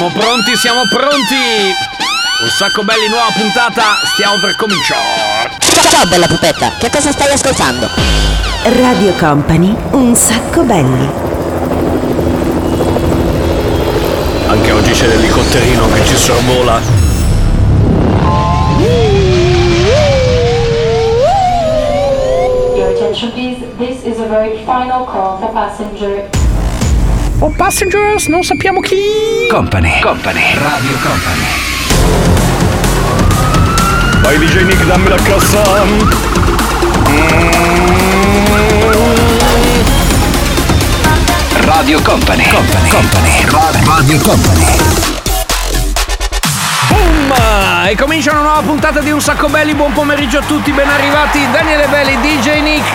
Siamo pronti, siamo pronti! Un sacco belli, nuova puntata, stiamo per cominciare! Ciao bella pupetta, che cosa stai ascoltando? Radio Company, un sacco belli. Anche oggi c'è l'elicotterino che ci sorvola. Your attention please. This is a very final call for passenger. Oh passengers, non sappiamo chi! Company, Company, Radio Company. Vai DJ Nick, dammi la cassa! Radio Company, Company, Company, Radio Company. E comincia una nuova puntata di Un Sacco Belli, buon pomeriggio a tutti, ben arrivati. Daniele Belli, DJ Nick,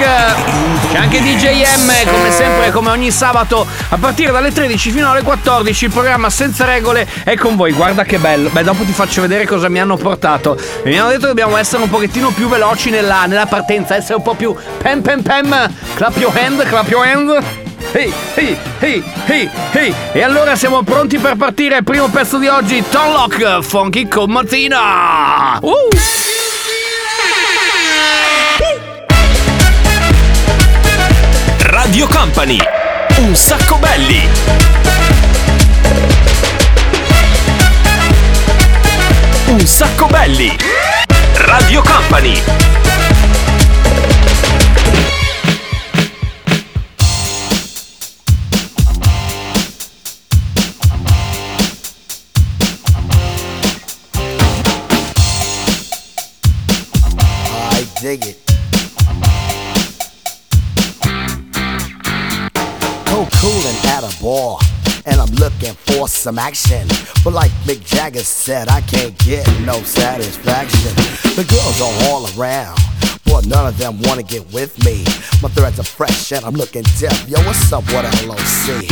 c'è anche DJ M, come sempre, come ogni sabato, a partire dalle 13 fino alle 14, il programma senza regole è con voi, guarda che bello, beh dopo ti faccio vedere cosa mi hanno portato, mi hanno detto che dobbiamo essere un pochettino più veloci nella, nella partenza, essere un po' più pem pem pem, clap your hand, clap your hand. Ehi, ehi, ehi, ehi, ehi. E allora siamo pronti per partire. Primo pezzo di oggi, Tom Lock, Funky con Martina. Uh! Radio Company. Un sacco belli. Un sacco belli. Radio Company. Dig it. Cold coolin' at a bar, and I'm looking for some action. But like Mick Jagger said, I can't get no satisfaction. The girls are all around. But none of them wanna get with me. My threads are fresh and I'm looking deaf. Yo, what's up, what LOC?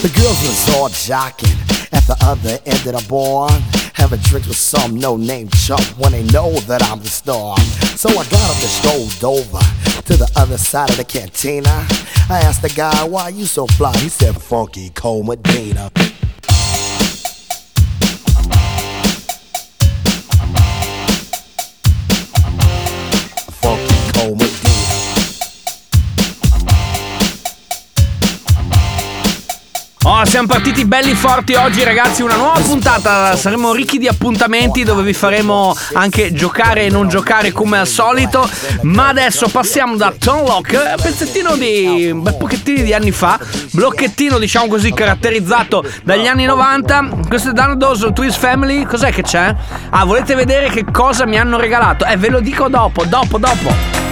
The girls was all jocking at the other end of the bar. Having drinks with some no-name chump when they know that I'm the star. So I got up and strolled over to the other side of the cantina. I asked the guy, why you so fly? He said, Funky Cole Medina. Oh, siamo partiti belli forti oggi, ragazzi. Una nuova puntata. Saremo ricchi di appuntamenti dove vi faremo anche giocare e non giocare come al solito. Ma adesso passiamo da Tom Lock, pezzettino di beh, pochettini di anni fa, blocchettino, diciamo così, caratterizzato dagli anni 90. Questo è Danados Twist Family. Cos'è che c'è? Ah, volete vedere che cosa mi hanno regalato? Eh, ve lo dico dopo, dopo, dopo.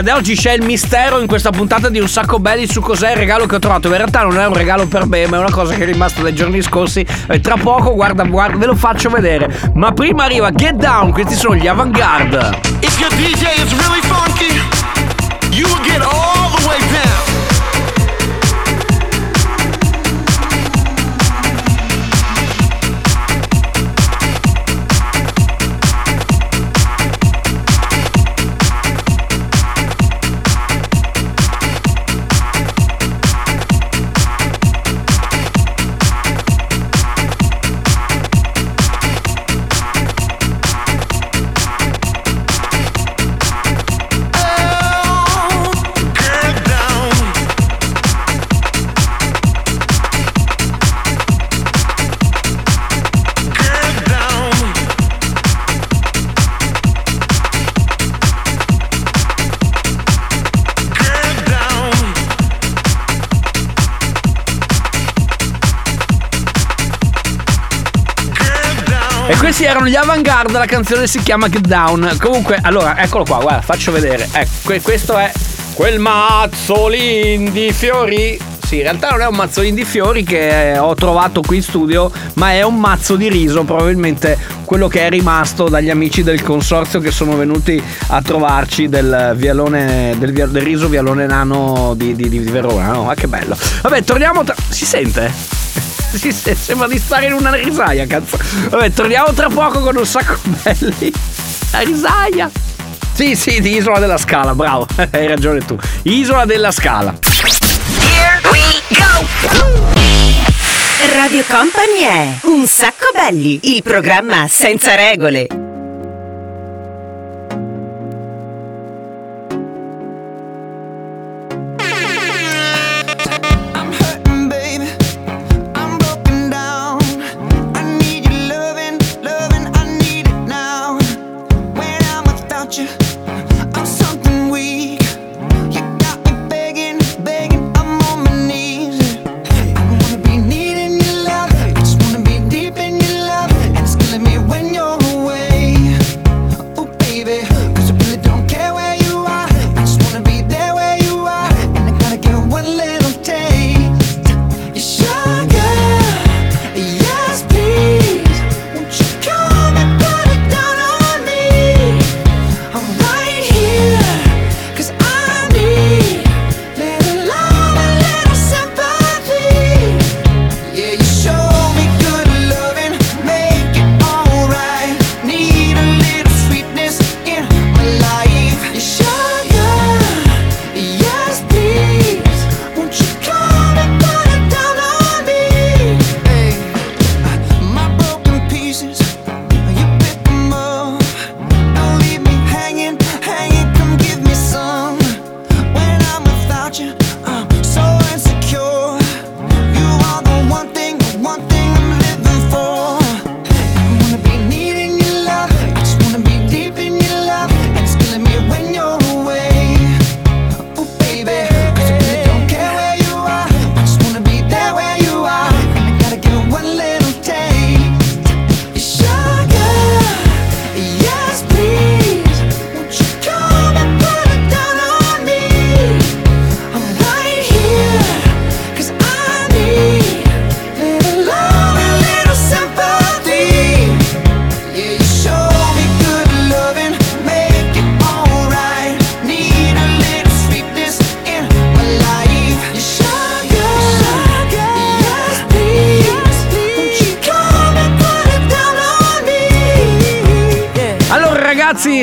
Ed oggi c'è il mistero in questa puntata di un sacco belli su cos'è il regalo che ho trovato. In realtà non è un regalo per me, ma è una cosa che è rimasta dai giorni scorsi. E tra poco, guarda, guarda, ve lo faccio vedere. Ma prima arriva Get Down, questi sono gli Avantgarde. If your DJ is really funky, you will get erano gli Avantgarde, la canzone si chiama Get Down. Comunque, allora, eccolo qua, guarda, faccio vedere. Ecco, que- questo è quel mazzolin di fiori. Sì, in realtà non è un mazzolin di fiori che eh, ho trovato qui in studio, ma è un mazzo di riso, probabilmente quello che è rimasto dagli amici del consorzio che sono venuti a trovarci del vialone, del, del riso vialone nano di, di- di Verona. No? Ma che bello. Vabbè, torniamo. tra- si sente? Si se- sembra di stare in una risaia, cazzo. Vabbè, torniamo tra poco con un sacco belli. La risaia. Sì, sì, di Isola della Scala, bravo. Hai ragione tu. Isola della Scala. Radio Company è Un sacco belli, il programma senza regole.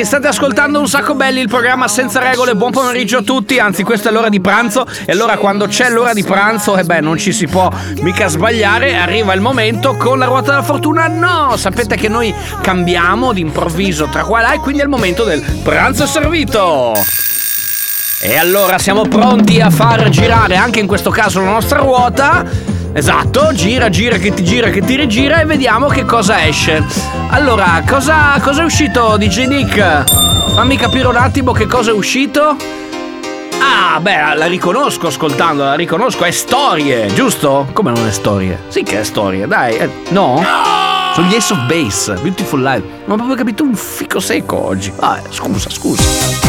State ascoltando un sacco belli il programma senza regole. Buon pomeriggio a tutti. Anzi, questa è l'ora di pranzo. E allora quando c'è l'ora di pranzo, e beh, non ci si può mica sbagliare. Arriva il momento con la ruota della fortuna. No, sapete che noi cambiamo d'improvviso tra qua e là. E quindi è il momento del pranzo servito. E allora siamo pronti a far girare anche in questo caso la nostra ruota. Esatto, gira, gira, che ti gira, che ti rigira e vediamo che cosa esce. Allora, cosa, cosa è uscito DJ Nick? Fammi capire un attimo che cosa è uscito. Ah, beh, la riconosco ascoltando, la riconosco, è storie, giusto? Come non è storie? Sì che è storie, dai, eh, no? Sono gli Ace of Base, Beautiful Life. Non ho proprio capito un fico secco oggi. Ah, scusa, scusa.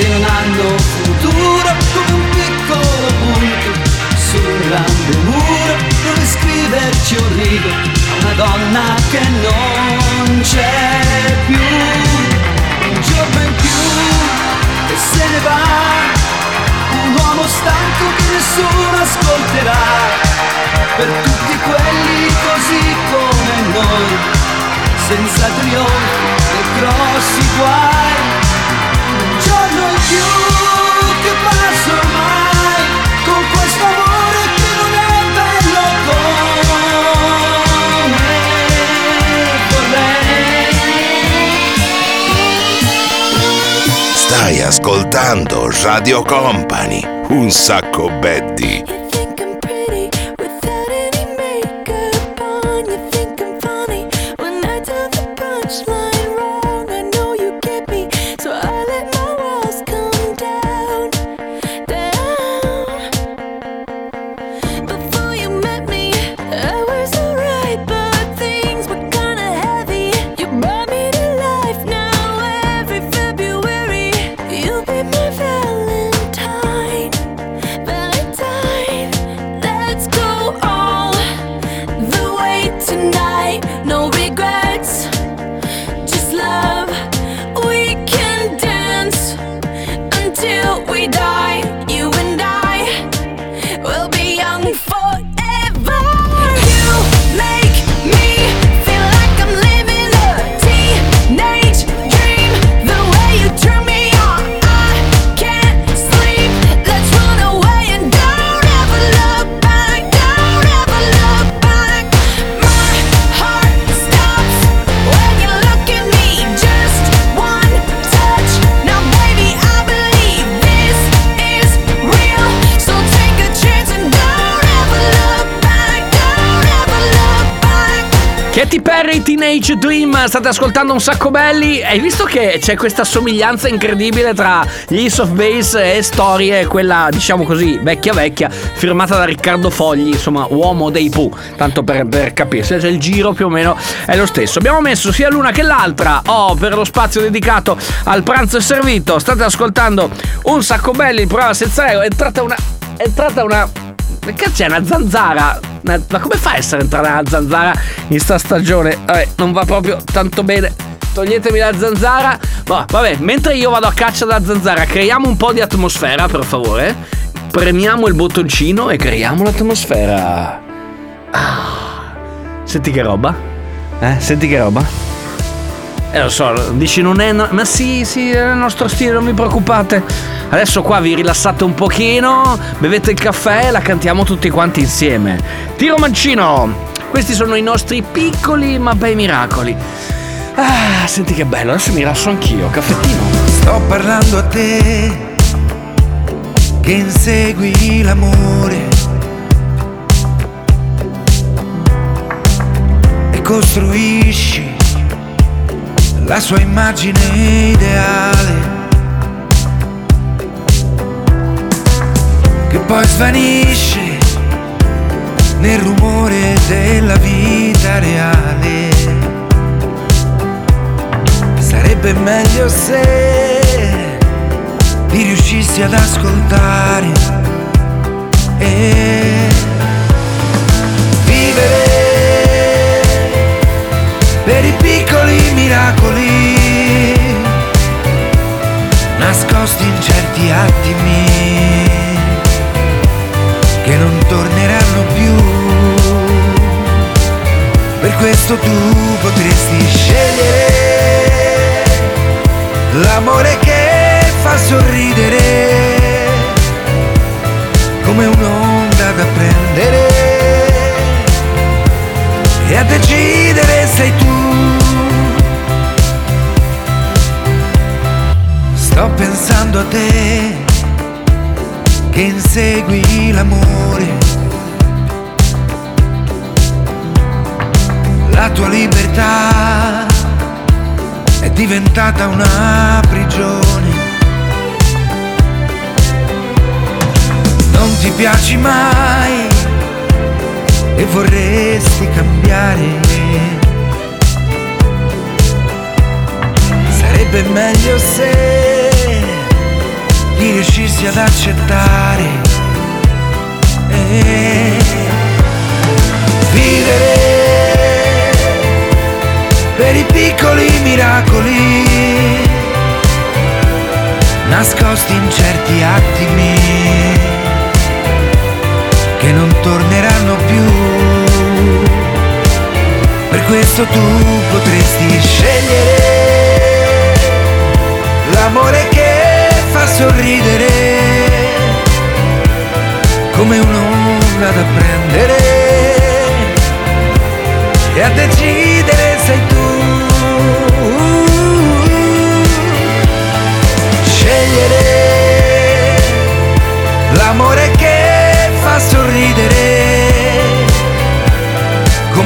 Che non hanno futuro come un piccolo punto su un dove scriverci un rigo a una donna che non c'è più. Un giorno in più che se ne va, un uomo stanco che nessuno ascolterà per tutti quelli così come noi, senza trionfi e grossi guai. Stai ascoltando Radio Company, un sacco Betty. Katy Perry Teenage Dream, state ascoltando un sacco belli. Hai visto che c'è questa somiglianza incredibile tra gli Ace of Base e Storie, quella diciamo così vecchia vecchia, firmata da Riccardo Fogli, insomma uomo dei Pooh, tanto per, per capirsi, cioè, il giro più o meno è lo stesso. Abbiamo messo sia l'una che l'altra, oh, per lo spazio dedicato al pranzo è servito. State ascoltando un sacco belli, il programma senza ego, è entrata una... È entrata una che cazzo è una zanzara? Ma come fa a essere entrata una zanzara in sta stagione? Vabbè, non va proprio tanto bene. Toglietemi la zanzara. Boh, vabbè, mentre io vado a caccia della zanzara, creiamo un po' di atmosfera, per favore. Premiamo il bottoncino e creiamo l'atmosfera. Ah. Senti che roba? Eh, senti che roba? Eh lo so, dici non è. no- ma sì, sì, è il nostro stile, non vi preoccupate. Adesso qua vi rilassate un pochino, bevete il caffè e la cantiamo tutti quanti insieme. Tiro mancino! Questi sono i nostri piccoli ma bei miracoli. Ah, senti che bello, adesso mi rilasso anch'io, caffettino. Sto parlando a te che insegui l'amore e costruisci la sua immagine ideale che poi svanisce nel rumore della vita reale. Sarebbe meglio se ti riuscissi ad ascoltare e vivere per i piccoli miracoli nascosti in certi attimi che non torneranno più. Per questo tu potresti scegliere l'amore che fa sorridere come un'onda da prendere e a decidere sei tu. Sto pensando a te che insegui l'amore. La tua libertà è diventata una prigione. Non ti piaci mai e vorresti cambiare. Sarebbe meglio se riuscissi ad accettare e vivere per i piccoli miracoli nascosti in certi attimi che non torneranno più. Questo tu potresti scegliere l'amore che fa sorridere come un'onda da prendere e a decidere sei tu. Scegliere l'amore che fa sorridere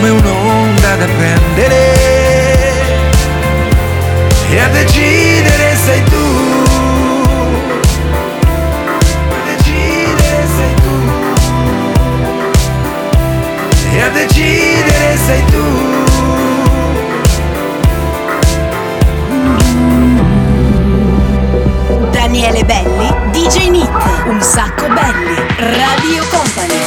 come un'onda da prendere e a decidere sei tu. Decidere sei tu. E a decidere sei tu. Daniele Belli, DJ Nick, un sacco belli, Radio Company.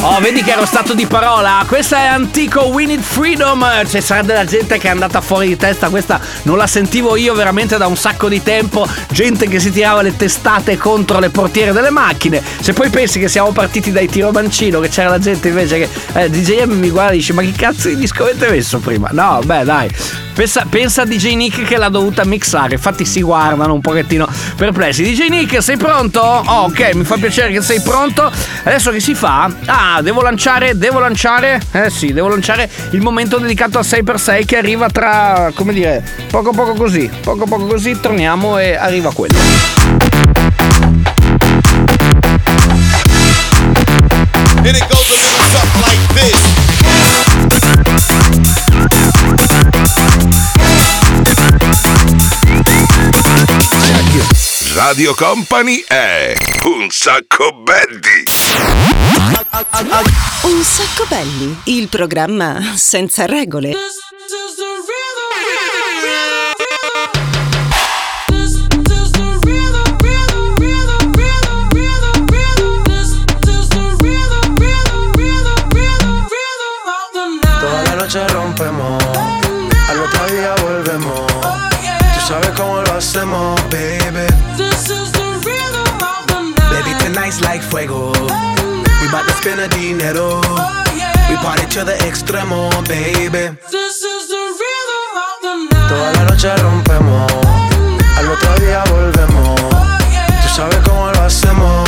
Oh, vedi che ero stato di parola. Questa è antico We Need Freedom. C'è sarà della gente che è andata fuori di testa. Questa non la sentivo io veramente da un sacco di tempo. Gente che si tirava le testate contro le portiere delle macchine. Se poi pensi che siamo partiti dai tiro mancino, che c'era la gente invece che. Eh, DJM mi guarda e dice: Ma che cazzo di disco avete messo prima? No, beh, dai. Pensa, pensa a DJ Nick che l'ha dovuta mixare. Infatti si guardano un pochettino perplessi. DJ Nick, sei pronto? Oh, ok, mi fa piacere che sei pronto. Adesso che si fa? Ah, devo lanciare, devo lanciare. Eh sì, devo lanciare il momento dedicato al 6x6 che arriva tra, come dire, poco poco così. Poco poco così torniamo e arriva quello. And it goes a little something like this. Radio Company è un sacco belli. Un sacco belli, il programma senza regole. Toda la noche rompemos, Like fuego. We bout to spend a dinero. We party to the extremo, baby. Toda la noche rompemos, al otro día volvemos. Tú sabes cómo lo hacemos,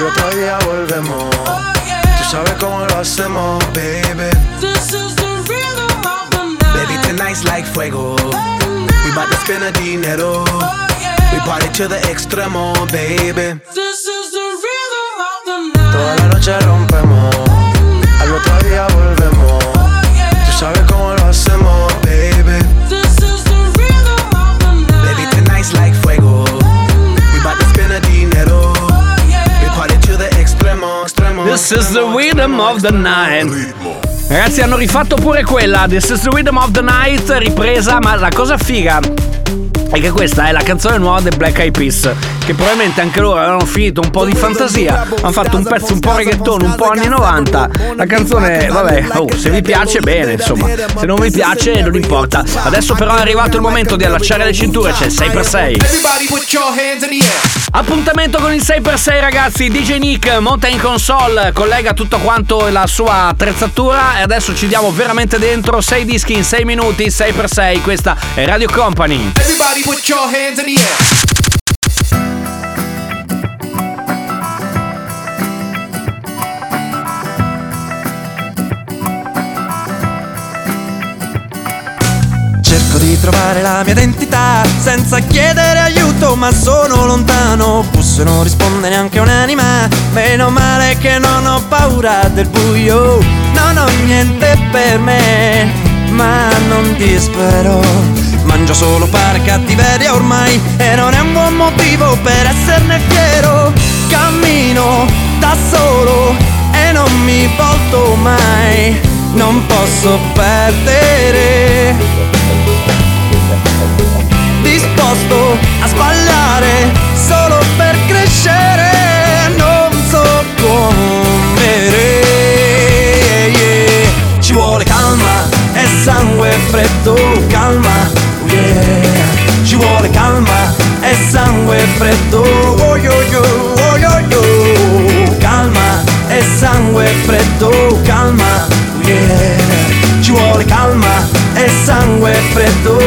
al otro día volvemos. Tú sabes cómo lo hacemos, baby. Baby, tonight's like fuego. We bout to spend a dinero. We party to the extremo, baby. This is the Toda la noche rompemos, al otro día volvemos. Tú sabes cómo lo This is the rhythm of the night. Ragazzi, hanno rifatto pure quella. This is the rhythm of the night, ripresa. Ma la cosa figa è che questa è la canzone nuova dei Black Eyed Peas. Che probabilmente anche loro avevano finito un po' di fantasia. Hanno fatto un pezzo un po' reggaeton, un po' anni 90. La canzone, vabbè, oh, se vi piace, bene, insomma. Se non vi piace, non importa. Adesso, però, è arrivato il momento di allacciare le cinture. C'è il 6x6. Everybody put your hands in the air. Appuntamento con il 6x6 ragazzi, DJ Nick monta in console, collega tutto quanto la sua attrezzatura e adesso ci diamo veramente dentro 6 dischi in 6 minuti, 6x6, questa è Radio Company. Everybody put your hands in the air. Cerco di trovare la mia identità senza chiedere aiuto, ma sono lontano. Busso e non risponde neanche un'anima. Meno male che non ho paura del buio. Non ho niente per me, ma non dispero. Mangio solo pane cattiveria ormai e non è un buon motivo per esserne fiero. Cammino da solo e non mi volto mai. Non posso perdere disposto a sbagliare solo per crescere non so come ci vuole calma e sangue freddo calma. Ci vuole calma e sangue freddo. Oh yo yo, oh yo yo. Calma e sangue freddo, calma. Yeah. Ci vuole calma e sangue freddo.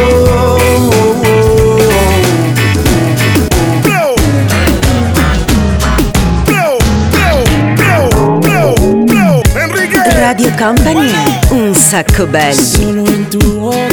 Radio Company, un sacco bello. Solo in tuo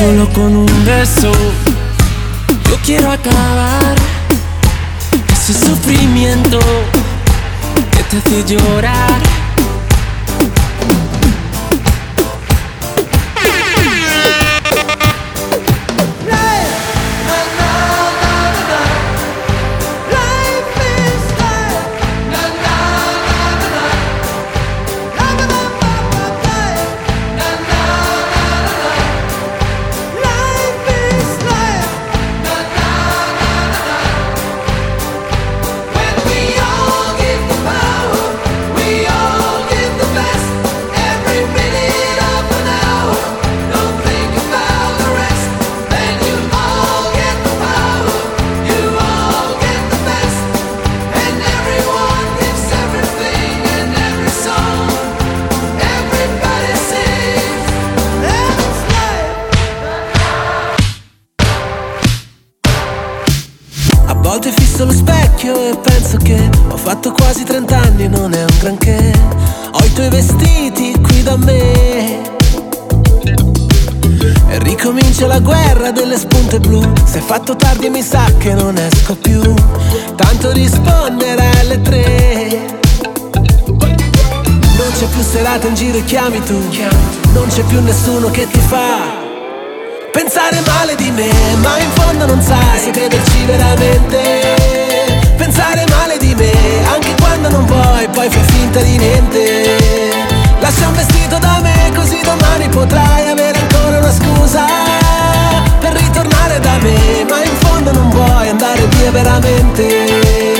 Solo con un beso. yo quiero acabar ese sufrimiento que te hace llorar. Fatto quasi 30 anni non è un granché. Ho i tuoi vestiti qui da me. E ricomincia la guerra delle spunte blu. Se è fatto tardi mi sa che non esco più. Tanto rispondere alle tre. Non c'è più serata in giro e chiami tu. Non c'è più nessuno che ti fa. Pensare male di me, ma in fondo non sai se crederci veramente. Pensare male di me, anche quando non vuoi, poi fai finta di niente. Lascia un vestito da me, così domani potrai avere ancora una scusa per ritornare da me, ma in fondo non vuoi andare via veramente.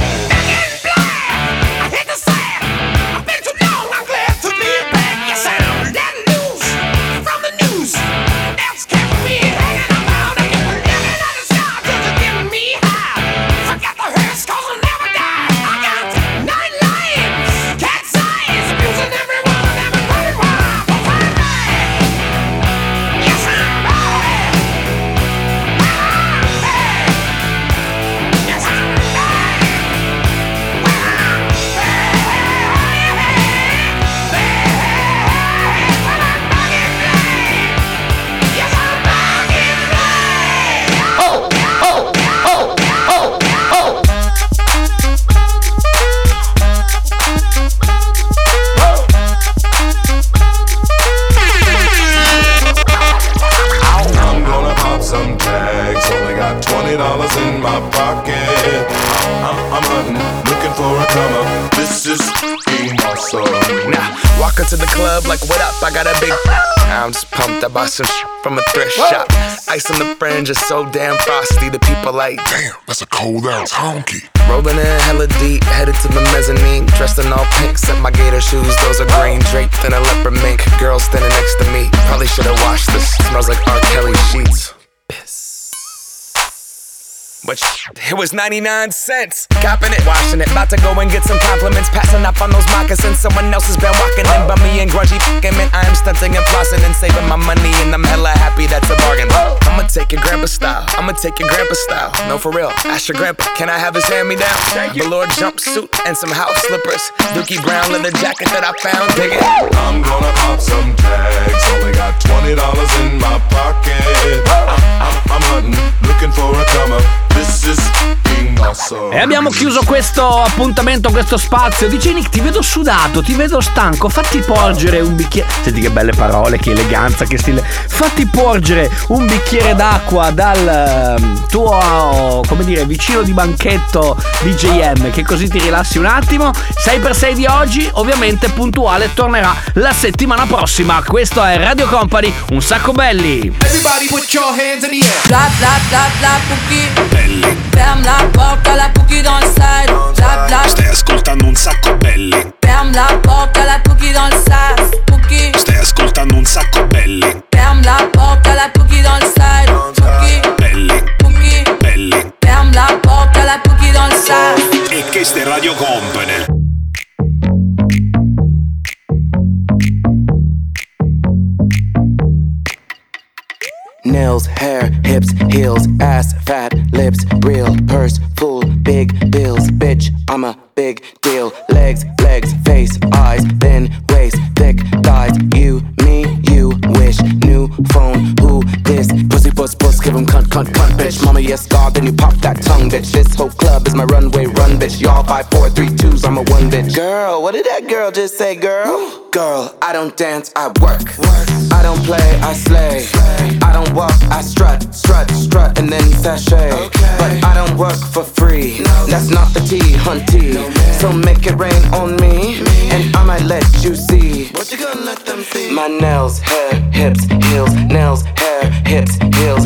Club like, what up? I got a big. I'm just pumped. I bought some sh- from a thrift shop. Ice on the fringe is so damn frosty. The people like, damn, that's a cold ass honky. Rolling in hella deep, headed to the mezzanine. Dressed in all pink, set my gator shoes. Those are green draped in a leopard mink. Girl standing next to me. Probably should've washed this. Smells like R. Kelly sheets. But it was 99 cents. Copping it, washing it. About to go and get some compliments. Passing up on those moccasins. Someone else has been walking in by me and grungy fucking man. I am stunting and flossing and saving my money. And I'm hella happy that's a bargain. I'ma take your grandpa style. I'ma take your grandpa style. No, for real. Ask your grandpa, can I have his hand me down? Velour jumpsuit and some house slippers. Dookie brown leather jacket that I found. Dig it. I'm gonna pop some tags. Only got twenty dollars in my pocket. I'm, I'm, I'm hunting, looking for a come up. This is being awesome. E abbiamo chiuso questo appuntamento, questo spazio. Dice Nick, ti vedo sudato, ti vedo stanco. Fatti porgere un bicchiere. Senti che belle parole, che eleganza, che stile. Fatti porgere un bicchiere d'acqua dal ehm, tuo, come dire, vicino di banchetto DJM, che così ti rilassi un attimo. 6x6 di oggi, ovviamente puntuale, tornerà la settimana prossima. Questo è Radio Company, un sacco belli. Everybody put your hands in the air. Clap, clap, clap, clap, Ferme la porte, la cookie dans le side. Clap, clap. Stai ascoltando un sacco belli. Ferme la porte, la cookie dans le sas. Cookie. Stai ascoltando un sacco belli. Ferme la porte, la cookie dans le side. Cookie. Belli. Cookie. Belli. Ferme la porte, la cookie dans le sas. E questa è Radio Company. Nails, hair, hips, heels, ass, fat, lips, real, purse, full, big bills, bitch, I'm a big deal. Legs, legs, face, eyes, thin waist, thick give him cunt, cunt, cunt, bitch. Mama, yes, God, then you pop that tongue, bitch. This whole club is my runway, run, bitch. Y'all five, four, three, twos, I'm a one, bitch. Girl, what did that girl just say, girl? Girl, I don't dance, I work. I don't play, I slay. I don't walk, I strut, strut, strut, and then sashay. But I don't work for free. That's not the T, hunty. So make it rain on me, and I might let you see. What you gonna let them see? My nails, hair, hips, heels, nails, hair, hips, heels,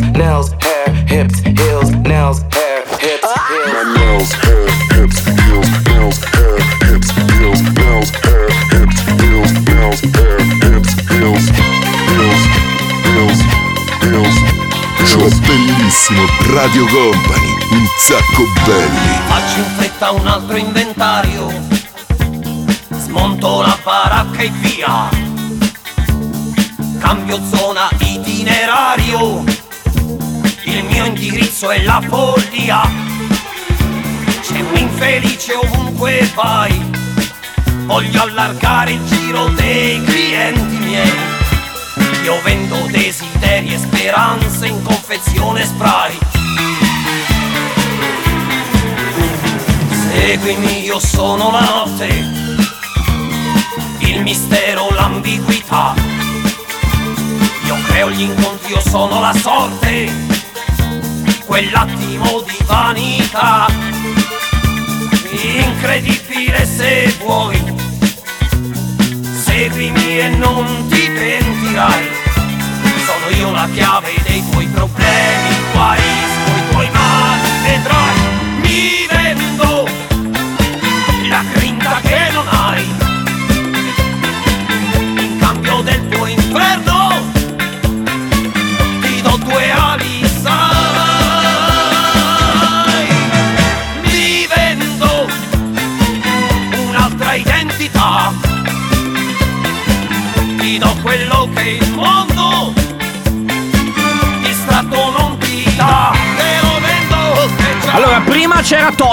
bellissimo Radio Company, un sacco belli. Faccio in fretta un altro inventario. Smonto la baracca e via. Cambio zona itinerario. Il mio indirizzo è la follia. C'è un infelice ovunque vai. Voglio allargare il giro dei clienti miei. Io vendo desideri e speranze in confezione spray. Seguimi, io sono la notte, il mistero, l'ambiguità. Io creo gli incontri, io sono la sorte, quell'attimo di vanità. Incredibile se vuoi, seguimi e non ti pentirai. Io la chiave dei tuoi problemi,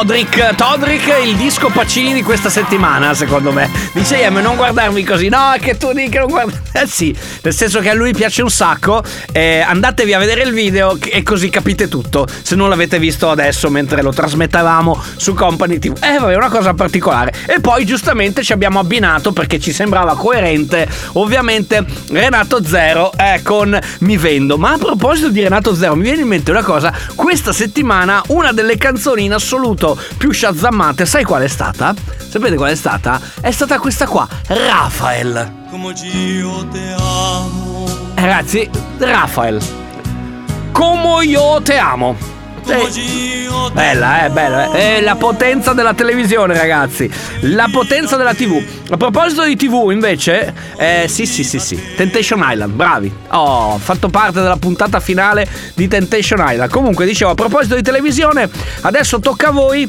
Todrick. Todrick, il disco Pacini di questa settimana, secondo me. Dice Ian, non guardarmi così. No, che tu dici che non guarda. Eh sì, nel senso che a lui piace un sacco. Eh, andatevi a vedere il video e così capite tutto. Se non l'avete visto adesso mentre lo trasmettevamo su Company TV. Eh, vabbè, una cosa particolare. E poi, giustamente, ci abbiamo abbinato perché ci sembrava coerente. Ovviamente, Renato Zero eh, con Mi Vendo. Ma a proposito di Renato Zero, mi viene in mente una cosa. Questa settimana, una delle canzoni in assoluto più shazammate, sai qual è stata? Sapete qual è stata? È stata questa qua, Rafael. Come io te amo. Eh, Ragazzi, Rafael. Come io te amo. Sì. Bella, eh, bella. eh. È la potenza della televisione, ragazzi. La potenza della TV. A proposito di TV, invece, eh, sì, sì, sì, sì. Temptation Island, bravi. Oh, ho fatto parte della puntata finale di Temptation Island. Comunque, dicevo, a proposito di televisione, adesso tocca a voi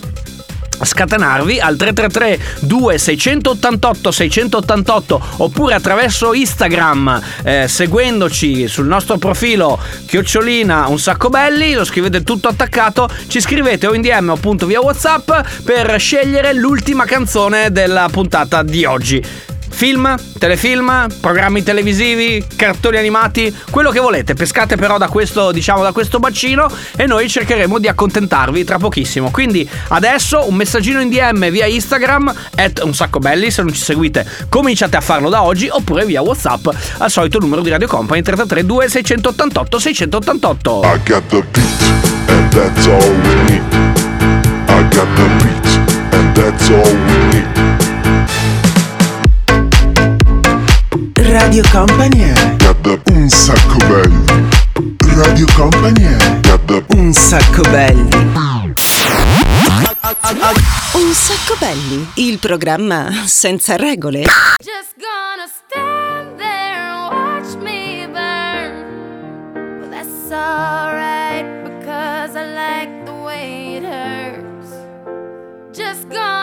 scatenarvi al 333 2688 688 oppure attraverso Instagram eh, seguendoci sul nostro profilo chiocciolina un sacco belli lo scrivete tutto attaccato ci scrivete o in DM appunto via whatsapp per scegliere l'ultima canzone della puntata di oggi Film, telefilm, programmi televisivi, cartoni animati, quello che volete. Pescate però da questo, diciamo, da questo bacino e noi cercheremo di accontentarvi tra pochissimo. Quindi adesso un messaggino in DM via Instagram, at un sacco belli, se non ci seguite cominciate a farlo da oggi, oppure via Whatsapp al solito numero di Radio Company 333 2688 688. I got the beat, and that's all we need. I got the beat, and that's all we need. Radio Company è un sacco belli. Radio Company è un sacco belli. Un sacco belli, il programma senza regole. Just gonna stand there and watch me burn. Well, that's alright because I like the way it hurts. Just gonna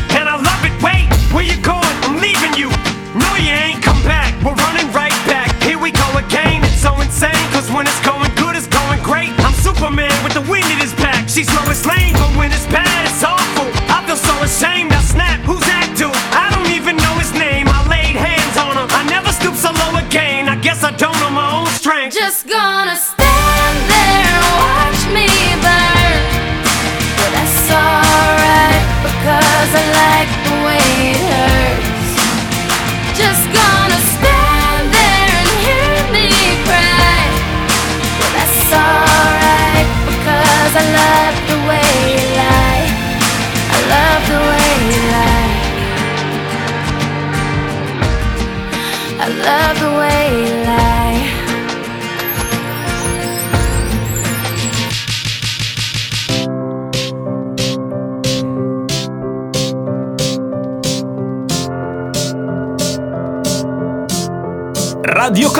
slain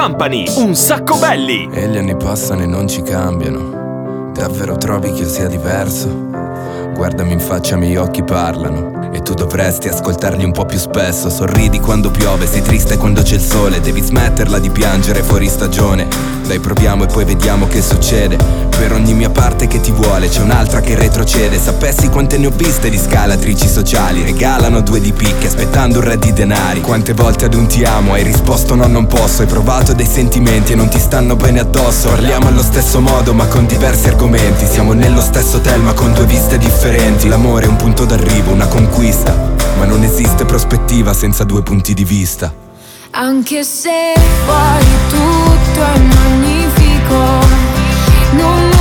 Company, un sacco belli. E gli anni passano e non ci cambiano. Davvero trovi che io sia diverso? Guardami in faccia, i miei occhi parlano. E tu dovresti ascoltarli un po' più spesso. Sorridi quando piove, sei triste quando c'è il sole. Devi smetterla di piangere fuori stagione. Dai, proviamo e poi vediamo che succede. Per ogni mia parte che ti vuole, c'è un'altra che retrocede. Sapessi quante ne ho viste di scalatrici sociali. Regalano due di picche aspettando un re di denari. Quante volte ad un ti amo hai risposto no, non posso. Hai provato dei sentimenti e non ti stanno bene addosso. Parliamo allo stesso modo, ma con diversi argomenti. Siamo nello stesso hotel, ma con due viste differenti. L'amore è un punto d'arrivo, una conquista. Ma non esiste prospettiva senza due punti di vista. Anche se fuori tutto è magnifico, non lo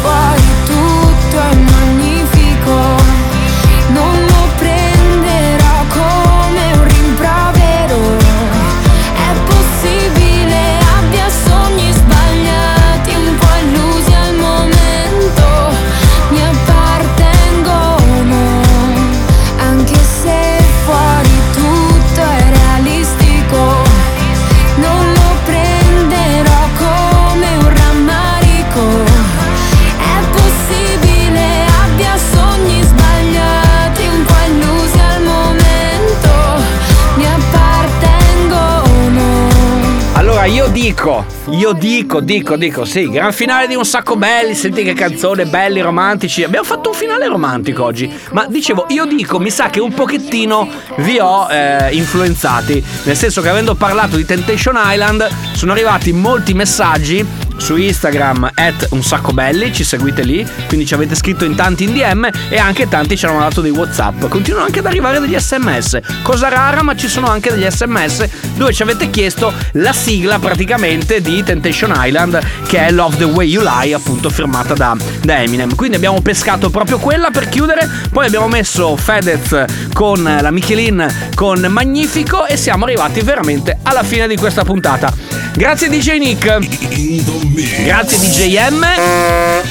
fuori tutto è magnifico, dico, io dico, dico, dico, sì, gran finale di un sacco belli, senti che canzone, belli, romantici. Abbiamo fatto un finale romantico oggi, ma dicevo, io dico, mi sa che un pochettino vi ho eh, influenzati, nel senso che avendo parlato di Temptation Island sono arrivati molti messaggi su Instagram at un sacco belli, ci seguite lì, quindi ci avete scritto in tanti in DM e anche tanti ci hanno mandato dei Whatsapp. Continuano anche ad arrivare degli SMS, cosa rara, ma ci sono anche degli SMS dove ci avete chiesto la sigla praticamente di Temptation Island che è Love the Way You Lie, appunto firmata da, da Eminem. Quindi abbiamo pescato proprio quella per chiudere, poi abbiamo messo Fedez con la Michelin con Magnifico e siamo arrivati veramente alla fine di questa puntata. Grazie DJ Nick. Grazie DJ M.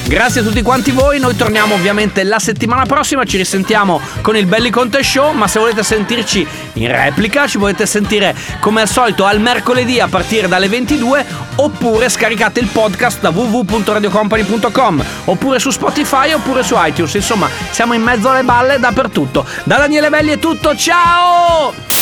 Grazie a tutti quanti voi. Noi torniamo ovviamente la settimana prossima. Ci risentiamo con il Belli Conte Show. Ma se volete sentirci in replica, ci potete sentire come al solito al mercoledì a partire dalle 22. Oppure scaricate il podcast da www.radiocompany.com. Oppure su Spotify oppure su iTunes. Insomma, siamo in mezzo alle balle dappertutto. Da Daniele Belli è tutto. Ciao!